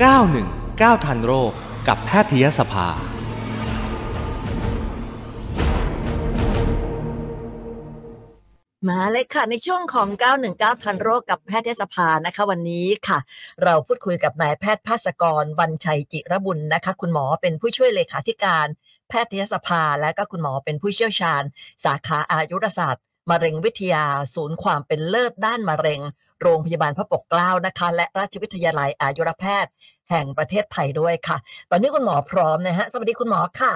919 ทันโรคกับแพทยสภา มาเลยค่ะ ในช่วงของ 919 ทันโรคกับแพทยสภานะคะ วันนี้ค่ะ เราพูดคุยกับนายแพทย์ภาสกรบัญชัยจิรบุญนะคะ คุณหมอเป็นผู้ช่วยเลขาธิการแพทยสภา และก็คุณหมอเป็นผู้เชี่ยวชาญ สาขาอายุรศาสตร์มะเร็งวิทยา ศูนย์ความเป็นเลิศด้านมะเร็ง โรงพยาบาลพระปกเกล้านะคะ และราชวิทยาลัยอายุรแพทย์ แห่งประเทศไทยด้วยค่ะ ตอนนี้คุณหมอพร้อมนะฮะสวัสดีคุณหมอค่ะ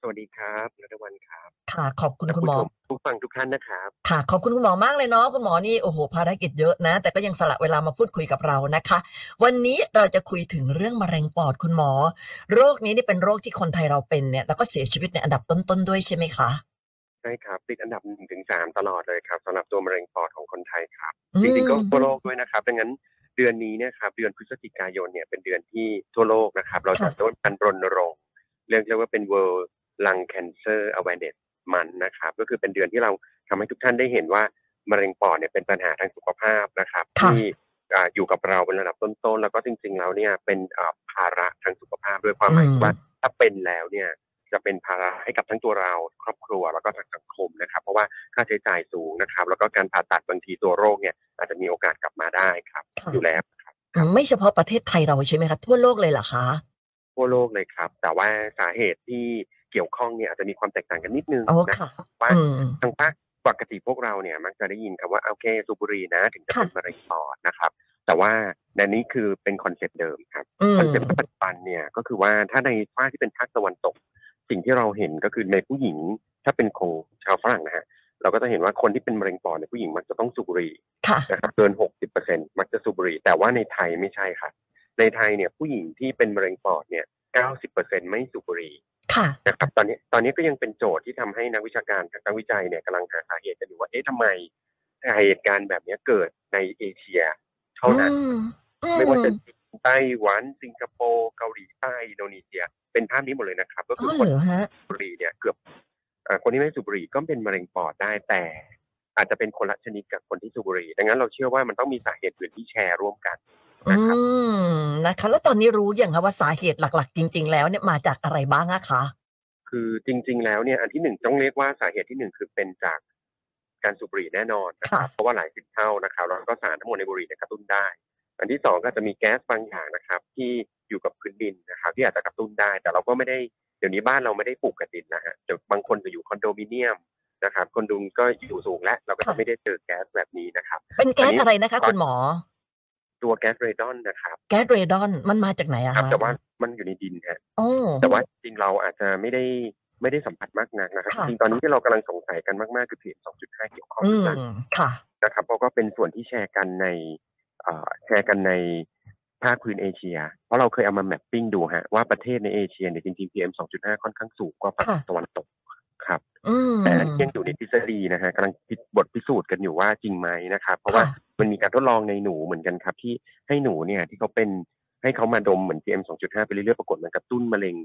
สวัสดีครับนัทวันครับ ค่ะขอบคุณคุณหมอและผู้ชผู้ฟังทุกท่านนะครับค่ะขอบคุณคุณหมอมากเลยเนาะคุณหมอนี่โอ้โหภารกิจเยอะนะ แต่ก็ยังสละเวลามาพูดคุยกับเรานะคะ วันนี้เราจะคุยถึงเรื่องมะเร็งปอดคุณหมอ โรคนี้นี่เป็นโรคที่คนไทยเราเป็นเนี่ยแล้วก็เสียชีวิตในอันดับต้นๆด้วยใช่ไหมคะใช่ครับ ติดอันดับหนึ่งถึงสามตลอดเลยครับสำหรับตัวมะเร็งปอดของคนไทยครับอืมจริงๆก็ทั่วโลกด้วยนะครับดังนั้นเดือนนี้เนี่ยครับเดือนพฤศจิกายนเนี่ยเป็นเดือนที่ทั่วโลกนะครับ เราจะต้นการรณรงค์เรื่องเรียกว่าเป็น World Lung Cancer Awareness มันนะครับ ก็คือเป็นเดือนที่เราทำให้ทุกท่านได้เห็นว่ามะเร็งปอดเนี่ยเป็นปัญหาทางสุขภาพนะครับค่ะที่อ่าอยู่กับเราเป็นระดับต้นๆ แล้วก็จริงๆแล้วเนี่ยเป็นอ่าภาระทางสุขภาพด้วยความหมายว่าถ้าเป็นแล้วเนี่ย จะเป็นภาระให้กับทั้งตัวเราครอบครัวแล้วก็ทางสังคมนะครับ เพราะว่าค่าใช้จ่ายสูงนะครับ แล้วก็การผ่าตัดบางทีตัวโรคเนี่ยอาจจะมีโอกาสกลับมาได้ครับค่ะอยู่แล้วครับอืมไม่เฉพาะประเทศไทยเราใช่ไหมคะทั่วโลกเลยเหรอคะทั่วโลกเลยครับ แต่ว่าสาเหตุที่เกี่ยวข้องเนี่ยอาจจะมีความแตกต่างกันนิดนึงอ๋อนะค่ะว่าอืมทางภาคปกติพวกเราเนี่ยมักจะได้ยินคำว่าโอเคสูบบุหรี่นะ ถึงจะค่ะเป็นมะเร็งปอดนะครับ แต่ว่าในนี้คือเป็น concept เดิมครับอืม concept ปัจจุบันเนี่ยก็คือว่าถ้าในภาคที่เป็นภาคตะวันตก สิ่งที่เราเห็นก็คือในผู้หญิงถ้าเป็นของชาวฝรั่งนะฮะเราก็จะเห็นว่าคนที่เป็นมะเร็งปอดในผู้หญิงมักจะต้องสูบบุหรี่ค่ะนะครับเกิน60%มักจะสูบบุหรี่แต่ว่าในไทยไม่ใช่ครับในไทยเนี่ยผู้หญิงที่เป็นมะเร็งปอดเนี่ย90%ไม่สูบบุหรี่ค่ะนะครับตอนนี้ตอนนี้ก็ยังเป็นโจทย์ที่ทำให้นักวิชาการนักวิจัยเนี่ยกำลังหาสาเหตุกันอยู่ว่าเอ๊ะทำไมเหตุการณ์แบบนี้เกิดในเอเชีย เท่านั้นอืมอืไม่ว่าจะจีนไต้หวัน สิงคโปร์เกาหลีใต้อินโดนีเซีย เป็นภาพนี้หมดเลยนะครับ ก็อ๋คืออคนเหรอฮะสูบบุหรี่เนี่ยเกือบเอ่อคนที่ไม่สูบบุหรี่ก็เป็นมะเร็งปอดได้แต่ อาจจะเป็นคนละชนิดกับคนที่สูบบุหรี่ดังนั้นเราเชื่อว่ามันต้องมีสาเหตุอื่นที่แชร์ร่วมกันอืนะครับมนะคะแล้วตอนนี้รู้อย่างคะว่าสาเหตุหลักๆ จริง ๆ แล้วเนี่ยมาจากอะไรบ้างอะคะคือจริง ๆ แล้วเนี่ยอันที่หนึ่งต้องเรียกว่าสาเหตุที่หนึ่งคือเป็นจากการสูบบุหรี่แน่นอนนะครับค่ะเพราะว่าหลายสิบเท่านะครับแล้วก็สารทั้งหมดในบุหรี่เนี่ยกระตุ้นได้ อันที่สองก็จะมีแก๊สบางอย่างนะครับ ที่อยู่กับพื้นดินนะครับ ที่อาจจะกระตุ้นได้ แต่เราก็ไม่ได้เดี๋ยวนี้บ้านเราไม่ได้ปลูกกับดินนะฮะเดี๋ยวบางคนจะอยู่คอนโดมิเนียมนะครับคอนโดมิเนียมก็อยู่สูงแล้วเราก็จะไม่ได้เจอแก๊สแบบนี้นะครับ เป็นแก๊อัสนนี้อะไรนะคะ คุณหมอ ตัวแก๊สเรดอนนะครับ แก๊สเรดอนมันมาจากไหนอะครับคะแต่ว่ามันอยู่ในดินฮะโอ้แต่ว่าจริงๆเราอาจจะไม่ได้ไม่ได้สัมผัสมากนักนะครับค่ะจริงๆตอนนี้ที่เรากำลังสงสัยกันมากๆคือ PM 2.5เกี่ยวข้องอืหรือมเปล่าค่ะนะครับเพราะก็เป็นส่วนที่แชร์กันในเอ่อ แชร์กันในภาคพื้นเอเชีย เพราะเราเคยเอามาแมปปิ้งดูฮะว่าประเทศในเอเชียเนี่ยจริงๆ PM 2.5 ค่อนข้างสูงกว่าฝั่งค่ะตะวันตกครับอืมแต่อันนี้ยังอยู่ในทฤษฎีนะฮะกำลังคิดบทพิสูจน์กันอยู่ว่าจริงไหมนะครับ เพราะว่าค่ะมันมีการทดลองในหนูเหมือนกันครับ ที่ให้หนูเนี่ยที่เขาเป็นให้เขามาดมเหมือน PM 2.5 ไปเรื่อยๆปรากฏมันกระตุ้นมะเร็ง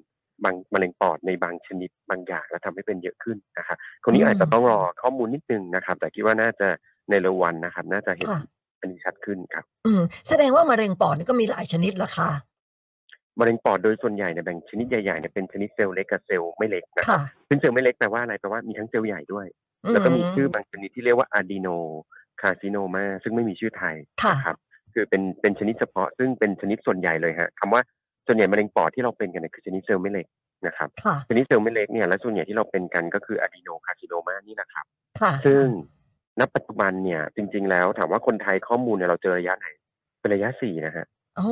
บางมะเร็งปอดในบางชนิดบางอย่างแล้วทำให้เป็นเยอะขึ้นนะครับคนนี้อาจจะต้องรอข้อมูลนิดนึงนะครับ แต่คิดว่าน่าจะในเร็ววันนะครับ น่าจะเห็นค่ะ อันนี้ชัดขึ้นครับ อืมแสดงว่ามะเร็งปอดนี่ก็มีหลายชนิดเหรอคะมะเร็งปอดโดยส่วนใหญ่เนี่ยแบ่งชนิดใหญ่ๆเนี่ยเป็นชนิดเซลล์เล็กกับเซลล์ไม่เล็กนะครัค่ะบซึ่งเซลล์ไม่เล็กแปลว่าอะไรแปลว่ามีทั้งเซลล์ใหญ่ด้วย แล้วก็มีชื่อบางชนิดที่เรียกว่า adenocarcinoma ซึ่งไม่มีชื่อไทยค่ะนะครับ คือเป็นเป็นชนิดเฉพาะ ซึ่งเป็นชนิดส่วนใหญ่เลยฮะคำว่าส่วนใหญ่มะเร็งปอดที่เราเป็นกันเนี่ยคือชนิดเซลล์ไม่เล็กนะครับค่ะชนิดเซลล์ไม่เล็กเนี่ยและส่วนใหญ่ที่เราเป็นกันก็คืออะดีโนคาซิโนมานี่นะครับค่ะซึ่ง ณปัจจุบันเนี่ย จริง ๆ แล้วถามว่าคนไทยข้อมูลเนี่ยเราเจอระยะไหน เป็นระยะสี่นะฮะโอ้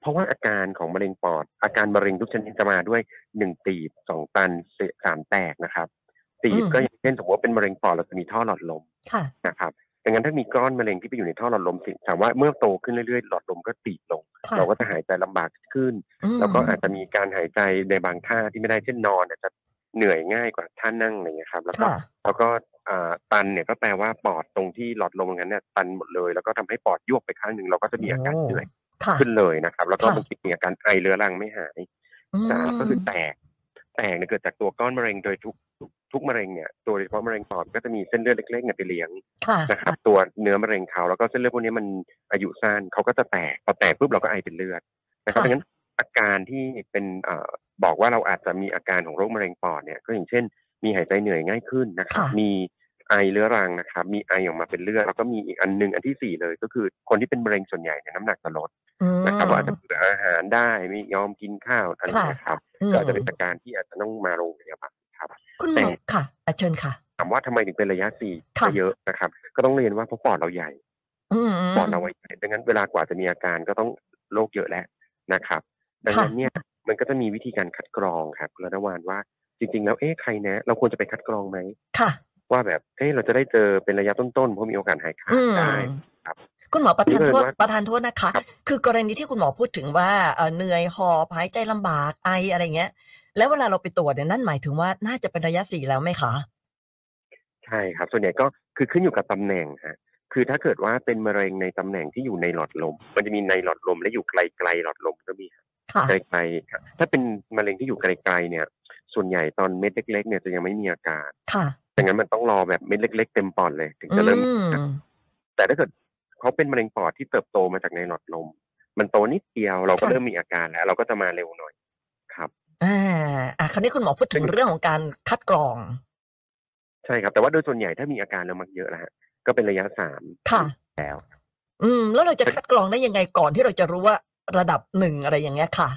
เพราะว่าอาการของมะเร็งปอด อาการมะเร็งทุกชนิดจะมาด้วยหนึ่งตีบสองตันสามแตกนะครับ ตีบก็อย่างเช่นสมมติว่าเป็นมะเร็งปอดเราจะมีท่อหลอดลมค่ะนะครับดังนั้นถ้ามีก้อนมะเร็งที่ไปอยู่ในท่อหลอดลมสิถามว่าเมื่อโตขึ้นเรื่อยๆ หลอดลมก็ตีบลงค่ะเราก็จะหายใจลำบากขึ้นอืมแล้วก็อาจจะมีการหายใจในบางท่าที่ไม่ได้เช่นนอนอาจจะเหนื่อยง่ายกว่าท่านั่งอะไรอย่างเงี้ยครับ แล้วก็ค่ะแล้วก็อ่า ตันเนี่ยก็แปลว่าปอดตรงที่หลอดลมตรงนั้นเนี่ยตันหมดเลย แล้วก็ทำให้ปอดยวบไปข้างหนึ่งเราก็จะมีอาการโอ้เหนื่อยค่ะขึ้นเลยนะครับ แล้วก็ค่ะบางทีมีอาการไอเรื้อรังไม่หายอืมสามก็คือแตก แตกเนี่ยเกิดจากตัวก้อนมะเร็งโดยทุกทุกทุกมะเร็งเนี่ยโดยเฉพาะมะเร็งปอดก็จะมีเส้นเลือดเล็กๆเนี่ยไปเลี้ยงค่ะนะครับ ตัวเนื้อมะเร็งเขาแล้วก็เส้นเลือดพวกนี้มันอายุสั้นเขาก็จะแตกพอแตกปุ๊บเราก็ไอเป็นเลือดนะครับค่ะดังนั้นอาการที่เป็นเอ่อบอกว่าเราอาจจะมีอาการของโรคมะเร็งปอดเนี่ยก็อย่างเช่น มีหายใจเหนื่อยง่ายขึ้นนะครับค่ะมี ไอเรื้อรังนะครับ มีไอออกมาเป็นเลือดแล้วก็มีอีกอันหนึงอันที่สี่เลย ก็คือคนที่เป็นมะเร็งส่วนใหญ่เนี่ยน้ำหนักจะลดอืมนะครับว่าอาจจะเบื่ออาหารได้ไม่ยอมกินข้าวอะไรอย่างเงี้ยครับอืมก็อาจจะเป็นอาการที่อาจจะต้องมาโรงพยาบาลครับคุณหมแต่อค่ะอะเชิญค่ะถามว่าทำไมถึงเป็นระยะสี่ค่ะเยอะนะครับ ก็ต้องเรียนว่าเพราะปอดเราใหญ่อืมปอดเราไว้ใหญ่ดังนั้นเวลากว่าจะมีอาการก็ต้องโรคเยอะแล้วนะครับ ดังนั้นเนี่ยมันก็จะมีวิธีการคัดกรองครับคุณระวานว่าจริงๆ แล้วเอ๊ะใครนะ เราควรจะไปคัดกรองไหมค่ะ ว่าแบบเอ๊ะเราจะได้เจอเป็นระยะต้นๆเพราะมีโอกาสหายขาอืดมได้ครับคุณหมอประทานนี่ก็โทษเลยว่าประทานโทษนะคะครับคือกรณีที่คุณหมอพูดถึงว่าเอ่อเหนื่อยหอบหายใจลำบากไออะไรเงี้ย แล้วเวลาเราไปตรวจเนี่ยนั่นหมายถึงว่าน่าจะเป็นระยะสี่แล้วไหมคะ ใช่ครับ ส่วนใหญ่ก็คือขึ้นอยู่กับตำแหน่งฮะคือถ้าเกิดว่าเป็นมะเร็งในตำแหน่งที่อยู่ในหลอดลม มันจะมีในหลอดลมและอยู่ไกลๆหลอดลมก็มีครับค่ะไกลๆครับถ้าเป็นมะเร็งที่อยู่ไกลๆเนี่ย ส่วนใหญ่ตอนเม็ดเล็ก ๆ เนี่ยจะยังไม่มีอาการค่ะ ดังนั้นมันต้องรอแบบเม็ดเล็ก ๆ เต็มปอดเลย ถึงจะอืเริ่มมแต่ถ้าเกิดเขาเป็นมะเร็งปอดที่เติบโตมาจากในหลอดลม มันโตนิดเดียวเราก็ค่ะเริ่มมีอาการแล้ว เราก็จะมาเร็วหน่อยครับอ่าอะคราวนี้คุณหมอพูดถึงเป็นเรื่องของการคัดกรอง ใช่ครับ แต่ว่าโดยส่วนใหญ่ถ้ามีอาการแล้วมักเยอะแล้วฮะก็เป็นระยะสามค่ะแล้ว อืม แล้วเราจะคัดกรองได้ยังไงก่อนที่เราจะรู้ว่าระดับหนึ่งอะไรอย่างเงี้ยค่ะ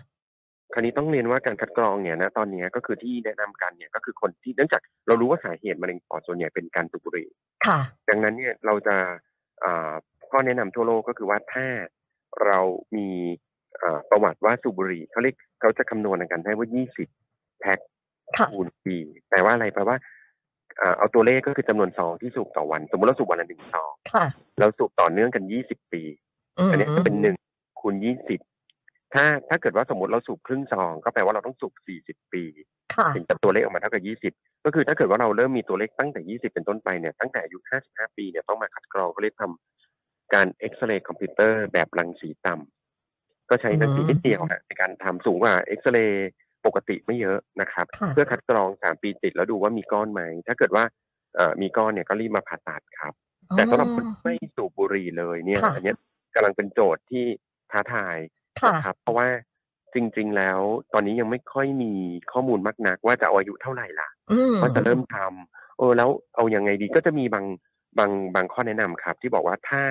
คราวนี้ต้องเรียนว่าการคัดกรองเนี่ยนะตอนนี้ก็คือที่แนะนำกันเนี่ยก็คือคนที่เนื่องจากเรารู้ว่าสาเหตุมะเร็งปอดส่วนใหญ่เป็นการสูบบุหรี่ค่ะ ดังนั้นเนี่ยเราจะอ่าข้อแนะนำทั่วโลกก็คือว่าถ้าเรามีอ่าประวัติว่าสูบบุหรี่เขาเรียกเขาจะคำนวณกันได้ว่า 20 แพ็คค่ะคูณปีแปลว่าอะไรแปลว่าอ่าเอาตัวเลขก็คือจำนวนซองที่สูบต่อวัน สมมติเราสูบวันละหนึ่งซองค่ะเราสูบต่อเนื่องกัน 20 ปีอืมอันเนี้ยก็เป็นหนึ่งคูณ 20 ถ้าถ้าเกิดว่าสมมติเราสูบครึ่งซอง ก็แปลว่าเราต้องสูบ 40 ปีค่ะถึงจะตัวเลขออกมาเท่ากับ 20 ก็คือถ้าเกิดว่าเราเริ่มมีตัวเลขตั้งแต่ 20 เป็นต้นไปเนี่ยตั้งแต่อายุ 55 ปีเนี่ยต้องมาคัดกรองเขาเรียกทำการเอ็กซเรย์คอมพิวเตอร์แบบรังสีต่ำก็ใช้รังสีอืมนิดเดียวนะในการทำสูงกว่าเอ็กซเรย์ปกติไม่เยอะนะครับค่ะเพื่อคัดกรอง 3 ปีติดแล้วดูว่ามีก้อนไหม ถ้าเกิดว่าเอ่อมีก้อนเนี่ยก็รีบมาผ่าตัดครับ แต่สำหรับคนที่ไม่สูบบุหรี่เลยเนี่ยค่ะอันเนี้ยกำลังเป็นโจทย์ที่ท้าทาย ค่ะ นะครับ เพราะว่าจริง ๆ แล้วตอนนี้ยังไม่ค่อยมีข้อมูลมากนัก ว่าจะเอาอายุเท่าไหร่ล่ะ อืม ว่าจะเริ่มทำเออ แล้วเอายังไงดีก็จะมีบางบางบางข้อแนะนำครับ ที่บอกว่าถ้า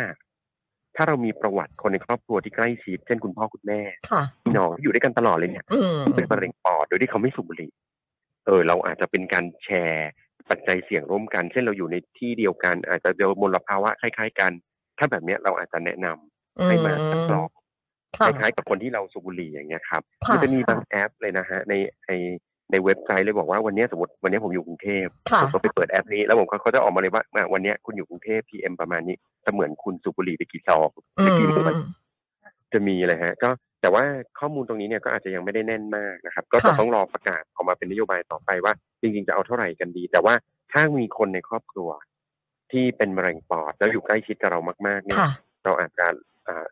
ถ้าเรามีประวัติคนในครอบครัวที่ใกล้ชิดเช่นคุณพ่อคุณแม่ค่ะ พี่น้องที่อยู่ด้วยกันตลอดเลยเนี่ย อืมเป็นมะเร็งปอดโดยที่เขาไม่สูบบุหรี่ เออ เราอาจจะเป็นการแชร์ปัจจัยเสี่ยงร่วมกัน เช่นเราอยู่ในที่เดียวกัน อาจจะเจอมลภาวะคล้าย ๆ กัน ถ้าแบบเนี้ยเราอาจจะแนะนำให้มาคัดกรอง คค่ะล้ายๆกับคนที่เราสูบบุหรี่อย่างเงี้ยครับค่ะมันจะมีบางแอปเลยนะฮะในในในเว็บไซต์เลยบอกว่าวันเนี้ยสมมติวันเนี้ยผมอยู่กรุงเทพค่ะผมก็ไปเปิดแอปนี้แล้วผมก็เขาจะออกมาเลยว่าอะวันเนี้ยคุณอยู่กรุงเทพ PM ประมาณนี้เสมือนคุณสูบบุหรี่ไปกี่ซองอืไปกี่มวลมจะมีเลยฮะ ก็แต่ว่าข้อมูลตรงนี้เนี่ยก็อาจจะยังไม่ได้แน่นมากนะครับ ก็ค่ะจะต้องรอประกาศออกมาเป็นนโยบายต่อไปว่า จริงๆจะเอาเท่าไหร่กันดี แต่ว่าถ้ามีคนในครอบครัว ที่เป็นมะเร็งปอดแล้วอยู่ใกล้ชิดกับเรามากๆเนี่ยค่ะเราอาจจะอ่า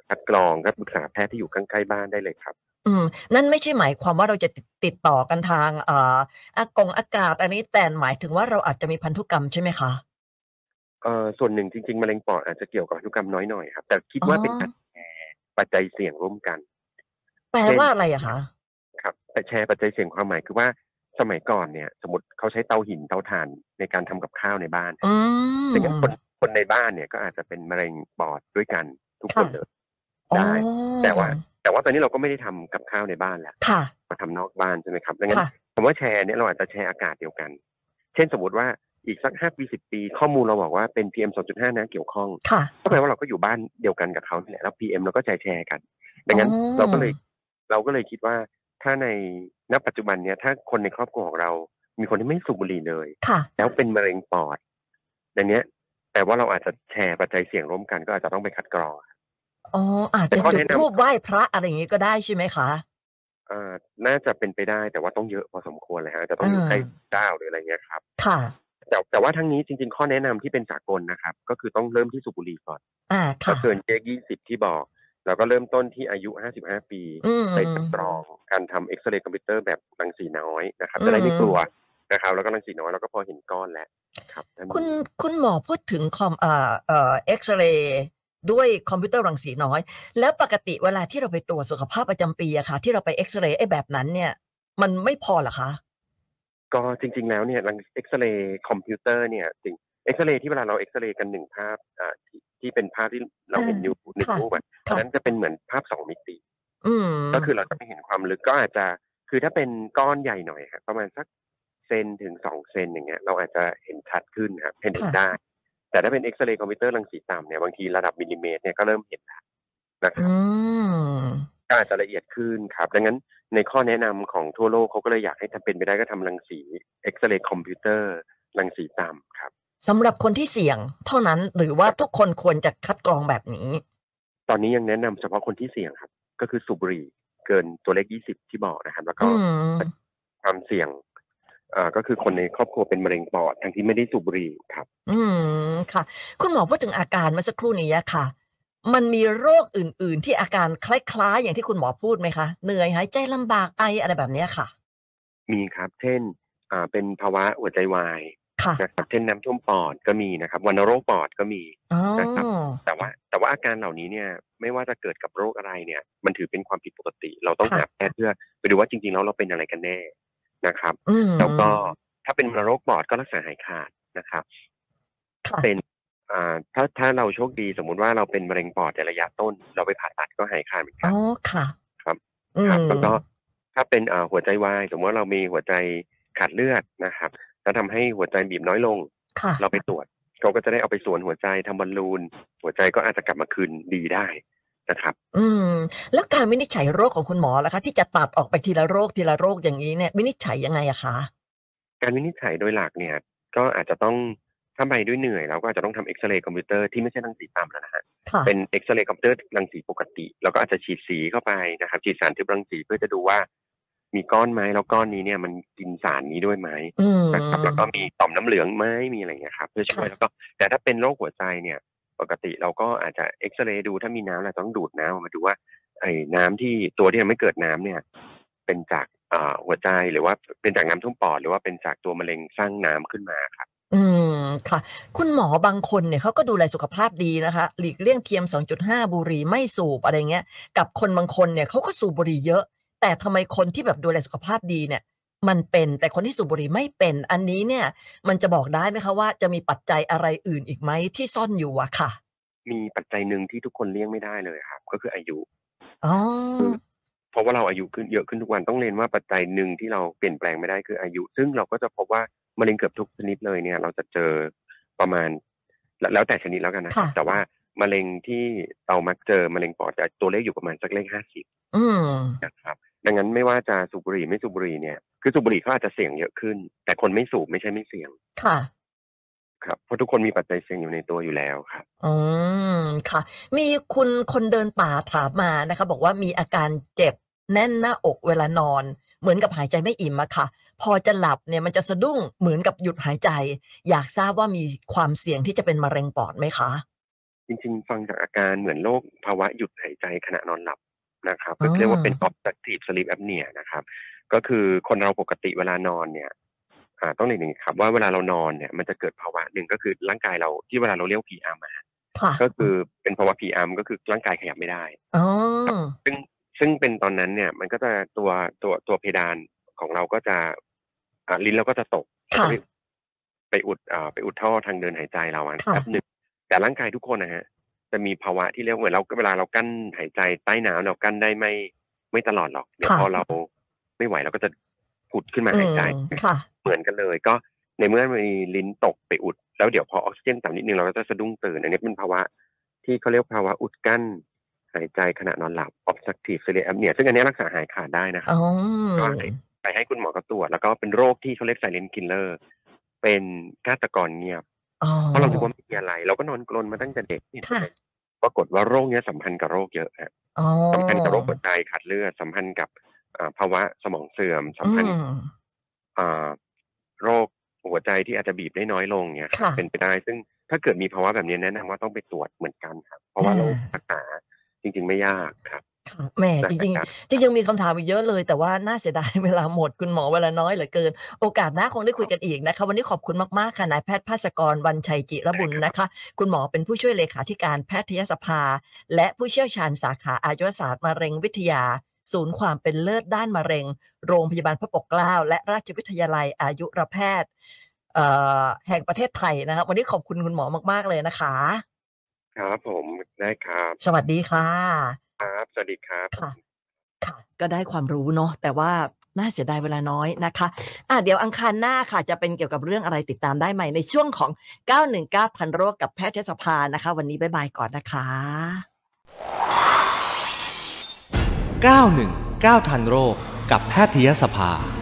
คัดกรองก็ปรึกษาแพทย์ที่อยู่ข้างๆบ้านได้เลยครับ อืม นั่นไม่ใช่หมายความว่าเราจะติดติดต่อกันทางเอ่ออากงอากาศ อันนี้แต่หมายถึงว่าเราอาจจะมีพันธุกรรมใช่ไหมคะเอ่อส่วนหนึ่งจริงๆมะเร็งปอดอาจจะเกี่ยวกับพันธุกรรมน้อยหน่อยครับ แต่คิดว่าเป็นการแชร์ปัจจัยเสี่ยงร่วมกันแปลว่าอะไรอะคะครับ แต่แชร์ปัจจัยเสี่ยงความหมายคือว่าสมัยก่อนเนี่ย สมมติเขาใช้เตาหินเตาถ่านในการทำกับข้าวในบ้านอืมดังนั้นคนคนในบ้านเนี่ยก็อาจจะเป็นมะเร็งปอดด้วยกัน ทุกคนค่ะเลยอ๋อได้ แต่ว่า แต่ว่าตอนนี้เราก็ไม่ได้ทำกับข้าวในบ้านแล้วค่ะมาทำนอกบ้านใช่ไหมครับดังนั้นค่ะคำว่าแชร์เนี่ยเราอาจจะแชร์อากาศเดียวกัน เช่นสมมติว่าอีกสักห้าปีสิบปีข้อมูลเราบอกว่าเป็น PM 2.5 นะเกี่ยวข้องค่ะก็แปลว่าเราก็อยู่บ้านเดียวกันกับเขานี่แหละแล้ว PM เราก็แชร์แชร์กัน ดังนั้นอ๋อเราก็เลยเราก็เลยคิดว่าถ้าในณปัจจุบันเนี่ยถ้าคนในครอบครัวของเรา มีคนที่ไม่สูบบุหรี่เลยค่ะแล้วเป็นมะเร็งปอดดังเนี้ย แปลว่าเราอาจจะแชร์ปัจจัยเสี่ยงร่วมกันก็อาจจะต้องไปคัดกรองอ๋ออาจแต่จะข้อจุดแนะนำทูบไหว้พระอะไรอย่างนี้ก็ได้ใช่ไหมคะอ่าน่าจะเป็นไปได้แต่ว่าต้องเยอะพอสมควรเลยฮะอาจจะต้องอยู่อ่าใกล้เจ้าหรืออะไรเงี้ยครับ ค่ะแต่แต่ว่าทั้งนี้จริง ๆ ข้อแนะนำที่เป็นสากลนะครับ ก็คือต้องเริ่มที่สูบบุหรี่ก่อนอ่าก็ค่ะเกินเจยี่สิบที่บอก แล้วก็เริ่มต้นที่อายุ55ปีอืมไปคัดกรองการทำเอ็กซเรย์คอมพิวเตอร์แบบรังสีน้อยนะครับ จะได้ไม่อืมกลัว นะครับ แล้วก็รังสีน้อยเราก็พอเห็นก้อนแล้วครับถ้ามีคุณคุณหมอพูดถึงคอมเอ่อเอ่อเอ็กซเรย์ด้วยคอมพิวเตอร์รังสีน้อย แล้วปกติเวลาที่เราไปตรวจสุขภาพประจำปีอะค่ะ ที่เราไปเอ็กซเรย์ไอ้แบบนั้นเนี่ย มันไม่พอเหรอคะก็จริง ๆ แล้วเนี่ยรังเอ็กซเรย์คอมพิวเตอร์เนี่ยจริงเอ็กซเรย์ที่เวลาเราเอ็กซเรย์กันหนึ่งภาพอ่าที่ที่เป็นภาพที่เราเห็นอยู่หนึ่งค่ะรูปอะค่ะอันนั้นจะเป็นเหมือนภาพสองมิติอืมก็คือเราจะไม่เห็นความลึกก็อาจจะ คือถ้าเป็นก้อนใหญ่หน่อยครับประมาณสัก เซนต์ถึงสองเซนต์อย่างเงี้ยเราอาจจะเห็นชัดขึ้นครับเห็นเห็นได้ แต่ถ้าเป็นเอ็กซเรย์คอมพิวเตอร์รังสีต่ำเนี่ยบางทีระดับมิลลิเมตรเนี่ยก็เริ่มเห็นแล้วนะครับอืมก็อาจจะละเอียดขึ้นครับ ดังนั้นในข้อแนะนำของทั่วโลกเขาก็เลยอยากให้ทำเป็นไปได้ก็ทำรังสีเอ็กซเรย์คอมพิวเตอร์รังสีต่ำครับสำหรับคนที่เสี่ยงเท่านั้นหรือว่าทุกคนควรจะคัดกรองแบบนี้ ตอนนี้ยังแนะนำเฉพาะคนที่เสี่ยงครับ ก็คือสูบบุหรี่เกินตัวเลข20ที่บอกนะครับ แล้วก็อืมความเสี่ยง อ่าก็คือคนในครอบครัวเป็นมะเร็งปอดทั้งที่ไม่ได้สูบบุหรี่ครับ อืมค่ะ คุณหมอพูดถึงอาการเมื่อสักครู่นี้อะค่ะ มันมีโรคอื่น ๆ ที่อาการคล้าย ๆ อย่างที่คุณหมอพูดไหมคะเหนื่อยหายใจลำบากไออะไรแบบเนี้ยค่ะ มีครับ เช่น อ่าเป็นภาวะหัวใจวายค่ะนะครับเช่นน้ำท่วมปอดก็มีนะครับวัณโรคปอดก็มีอ๋อนะครับแต่ว่าแต่ว่าอาการเหล่านี้เนี่ยไม่ว่าจะเกิดกับโรคอะไรเนี่ย มันถือเป็นความผิดปกติ เราต้องค่ะหาแพทย์เพื่อไปดูว่าจริงๆแล้วเราเป็นอะไรกันแน่ นะครับอืมแล้วก็ถ้าเป็นวัณโรคปอดก็รักษาหายขาดนะครับค่ะเป็นอ่าถ้าถ้าเราโชคดีสมมุติว่าเราเป็นมะเร็งปอดในระยะต้น เราไปผ่าตัดก็หายขาดเหมือนกัอ๋นอค่ะ ครับอืครับมแล้วก็ถ้าเป็นอ่าหัวใจวายสมมติว่าเรามีหัวใจขาดเลือดนะครับแล้วทำให้หัวใจบีบน้อยลงค่ะเราไปตรวจเขาก็จะได้เอาไปสวนหัวใจทำบอลลูน หัวใจก็อาจจะกลับมาคืนดีได้ นะครับ อืม แล้วการวินิจฉัยโรคของคุณหมอล่ะคะ ที่จะตัดออกไปทีละโรคทีละโรคอย่างนี้เนี่ยวินิจฉัยยังไงอะคะการวินิจฉัยโดยหลักเนี่ย ก็อาจจะต้องถ้าไปด้วยเหนื่อยเราก็อาจจะต้องทำเอ็กซเรย์คอมพิวเตอร์ที่ไม่ใช่รังสีต่ำแล้วนะฮะค่ะเป็นเอ็กซเรย์คอมพิวเตอร์รังสีปกติ แล้วก็อาจจะฉีดสีเข้าไปนะครับฉีดสารทึบรังสีเพื่อจะดูว่า มีก้อนไหมแล้วก้อนนี้เนี่ยมันกินสารนี้ด้วยไหมอืมนะครับแล้วก็มีต่อมน้ำเหลืองไหมมีอะไรอย่างเงี้ยครับเพื่อช่วยค่ะแล้วก็แต่ถ้าเป็นโรคหัวใจเนี่ย ปกติเราก็อาจจะเอ็กซเรย์ดูถ้ามีน้ำเราต้องดูดน้ำออกมาดูว่าไอ้น้ำที่ตัวที่ทำให้เกิดน้ำเนี่ย เป็นจากหัวใจหรือว่าเป็นจากน้ำท่วมปอดหรือว่าเป็นจากตัวมะเร็งสร้างน้ำขึ้นมาครับ อืมค่ะ คุณหมอบางคนเนี่ยเขาก็ดูแลสุขภาพดีนะคะ หลีกเลี่ยง PM 2.5 บุหรี่ไม่สูบอะไรเงี้ย กับคนบางคนเนี่ยเขาก็สูบบุหรี่เยอะ แต่ทำไมคนที่แบบดูแลสุขภาพดีเนี่ย มันเป็นแต่คนที่สูบบุหรี่ไม่เป็น อันนี้เนี่ย มันจะบอกได้ไหมคะว่าจะมีปัจจัยอะไรอื่นอีกไหมที่ซ่อนอยู่อะค่ะ มีปัจจัยหนึ่งที่ทุกคนเลี่ยงไม่ได้เลยครับ ก็คืออายุอ๋อเพราะว่าเราอายุขึ้นเยอะขึ้นทุกวันต้องเรียนว่าปัจจัยหนึ่งที่เราเปลี่ยนแปลงไม่ได้คืออายุ ซึ่งเราก็จะพบว่ามะเร็งเกือบทุกชนิดเลยเนี่ย เราจะเจอประมาณ แล้วแล้วแต่ชนิดแล้วกันนะครับค่ะแต่ว่ามะเร็งที่เรามักเจอมะเร็งปอดจะตัวเลขอยู่ประมาณสักเลขห้าสิบอืมนะครับ ดังนั้นไม่ว่าจะสูบบุหรี่ไม่สูบบุหรี่เนี่ยคือสูบบุหรี่เขาอาจจะเสี่ยงเยอะขึ้น แต่คนไม่สูบไม่ใช่ไม่เสี่ยง ค่ะ ครับเพราะทุกคนมีปัจจัยเสี่ยงอยู่ในตัวอยู่แล้วครับอืมค่ะ มีคุณคนเดินป่าถามมานะคะ บอกว่ามีอาการเจ็บแน่นหน้าอกเวลานอน เหมือนกับหายใจไม่อิ่มอะค่ะ พอจะหลับเนี่ยมันจะสะดุ้งเหมือนกับหยุดหายใจ อยากทราบว่ามีความเสี่ยงที่จะเป็นมะเร็งปอดไหมคะจริงๆ ฟังจากอาการเหมือนโรคภาวะหยุดหายใจขณะนอนหลับ นะครับอ๋อก็เรียกว่าเป็น obstructive sleep apnea นะครับ ก็คือคนเราปกติเวลานอนเนี่ยอ่าต้องเรียนอย่างนี้ครับว่าเวลาเรานอนเนี่ยมันจะเกิดภาวะหนึ่งก็คือร่างกายเราที่เวลาเราเรียก PM อะฮะค่ะก็คือเป็นภาวะ PM ก็คือร่างกายขยับไม่ได้อ๋อซึ่งซึ่งเป็นตอนนั้นเนี่ย มันก็จะตัวตัวตัวเพดานของเราก็จะอ่าลิ้นเราก็จะตกค่ะไปไปอุดอ่าไปอุดท่อทางเดินหายใจเราอะค่ะแป๊บหนึ่งแต่ร่างกายทุกคนนะฮะ จะมีภาวะที่เรียกว่าเหมือนเราเวลาเรากั้นหายใจใต้น้ำเรากั้นได้ไม่ไม่ตลอดหรอก เดี๋ยวค่ะพอเราไม่ไหวเราก็จะผุดขึ้นมาอืหายใจมค่ะเหมือนกันเลย ก็ในเมื่อมีลิ้นตกไปอุด แล้วเดี๋ยวพอออกซิเจนต่ำนิดนึงเราก็จะสะดุ้งตื่นอันนี้เป็นภาวะที่เขาเรียกภาวะอุดกั้นหายใจขณะนอนหลับ obstructive sleep apnea ซึ่งอันนี้รักษาหายขาดได้นะครับอ๋อก็ให้ไปให้คุณหมอเขาตรวจแล้วก็เป็นโรคที่เขาเรียก silent killer เป็นฆาตกรเงียบอ๋อ เพราะเราคิดว่าไม่มีอะไร เราก็นอนกลนมาตั้งแต่เด็กนี่ค่ะปรากฏว่าโรคเนี้ยสัมพันธ์กับโรคเยอะฮะอ๋อสัมพันธ์กับโรคหัวใจขาดเลือดสัมพันธ์กับอ่าภาวะสมองเสื่อมสัมพันธ์อืมอ่าโรคหัวใจที่อาจจะบีบได้น้อยลงเนี่ยครับค่ะเป็นไปได้ซึ่งถ้าเกิดมีภาวะแบบนี้แนะนำว่าต้องไปตรวจเหมือนกันครับ เพราะว่าอ่าโรครักษาจริง ๆ ไม่ยากครับค่ะ แหมจริงนะครับๆจริงๆมีคำถามอีกเยอะเลย แต่ว่าน่าเสียดายเวลาหมดคุณหมอเวลาน้อยเหลือเกิน โอกาสหน้าคงได้คุยกันอีกนะคะ วันนี้ขอบคุณมากๆค่ะนายแพทย์ภาสกรวันชัยจิระบุญนะคะ คุณหมอเป็นผู้ช่วยเลขาธิการแพทยสภา และผู้เชี่ยวชาญสาขาอายุรศาสตร์มะเร็งวิทยา ศูนย์ความเป็นเลิศด้านมะเร็ง โรงพยาบาลพระปกเกล้าและราชวิทยาลัยอายุรแพทย์เอ่อแห่งประเทศไทยนะคะวันนี้ขอบคุณคุณหมอมาก ๆเลยนะคะ ครับผมได้ครับ สวัสดีค่ะครับส วัสดีครับ ค่ะ ค่ะ ก็ได้ความรู้เนาะ แต่ว่าน่าเสียดายเวลาน้อยนะคะ อะเดี๋ยวอังคารหน้าค่ะ จะเป็นเกี่ยวกับเรื่องอะไรติดตามได้ใหม่ในช่วงของ 919ทันโรคกับแพทยสภานะคะ วันนี้บ๊ายบายก่อนนะคะ 919ทันโรคกับแพทยสภา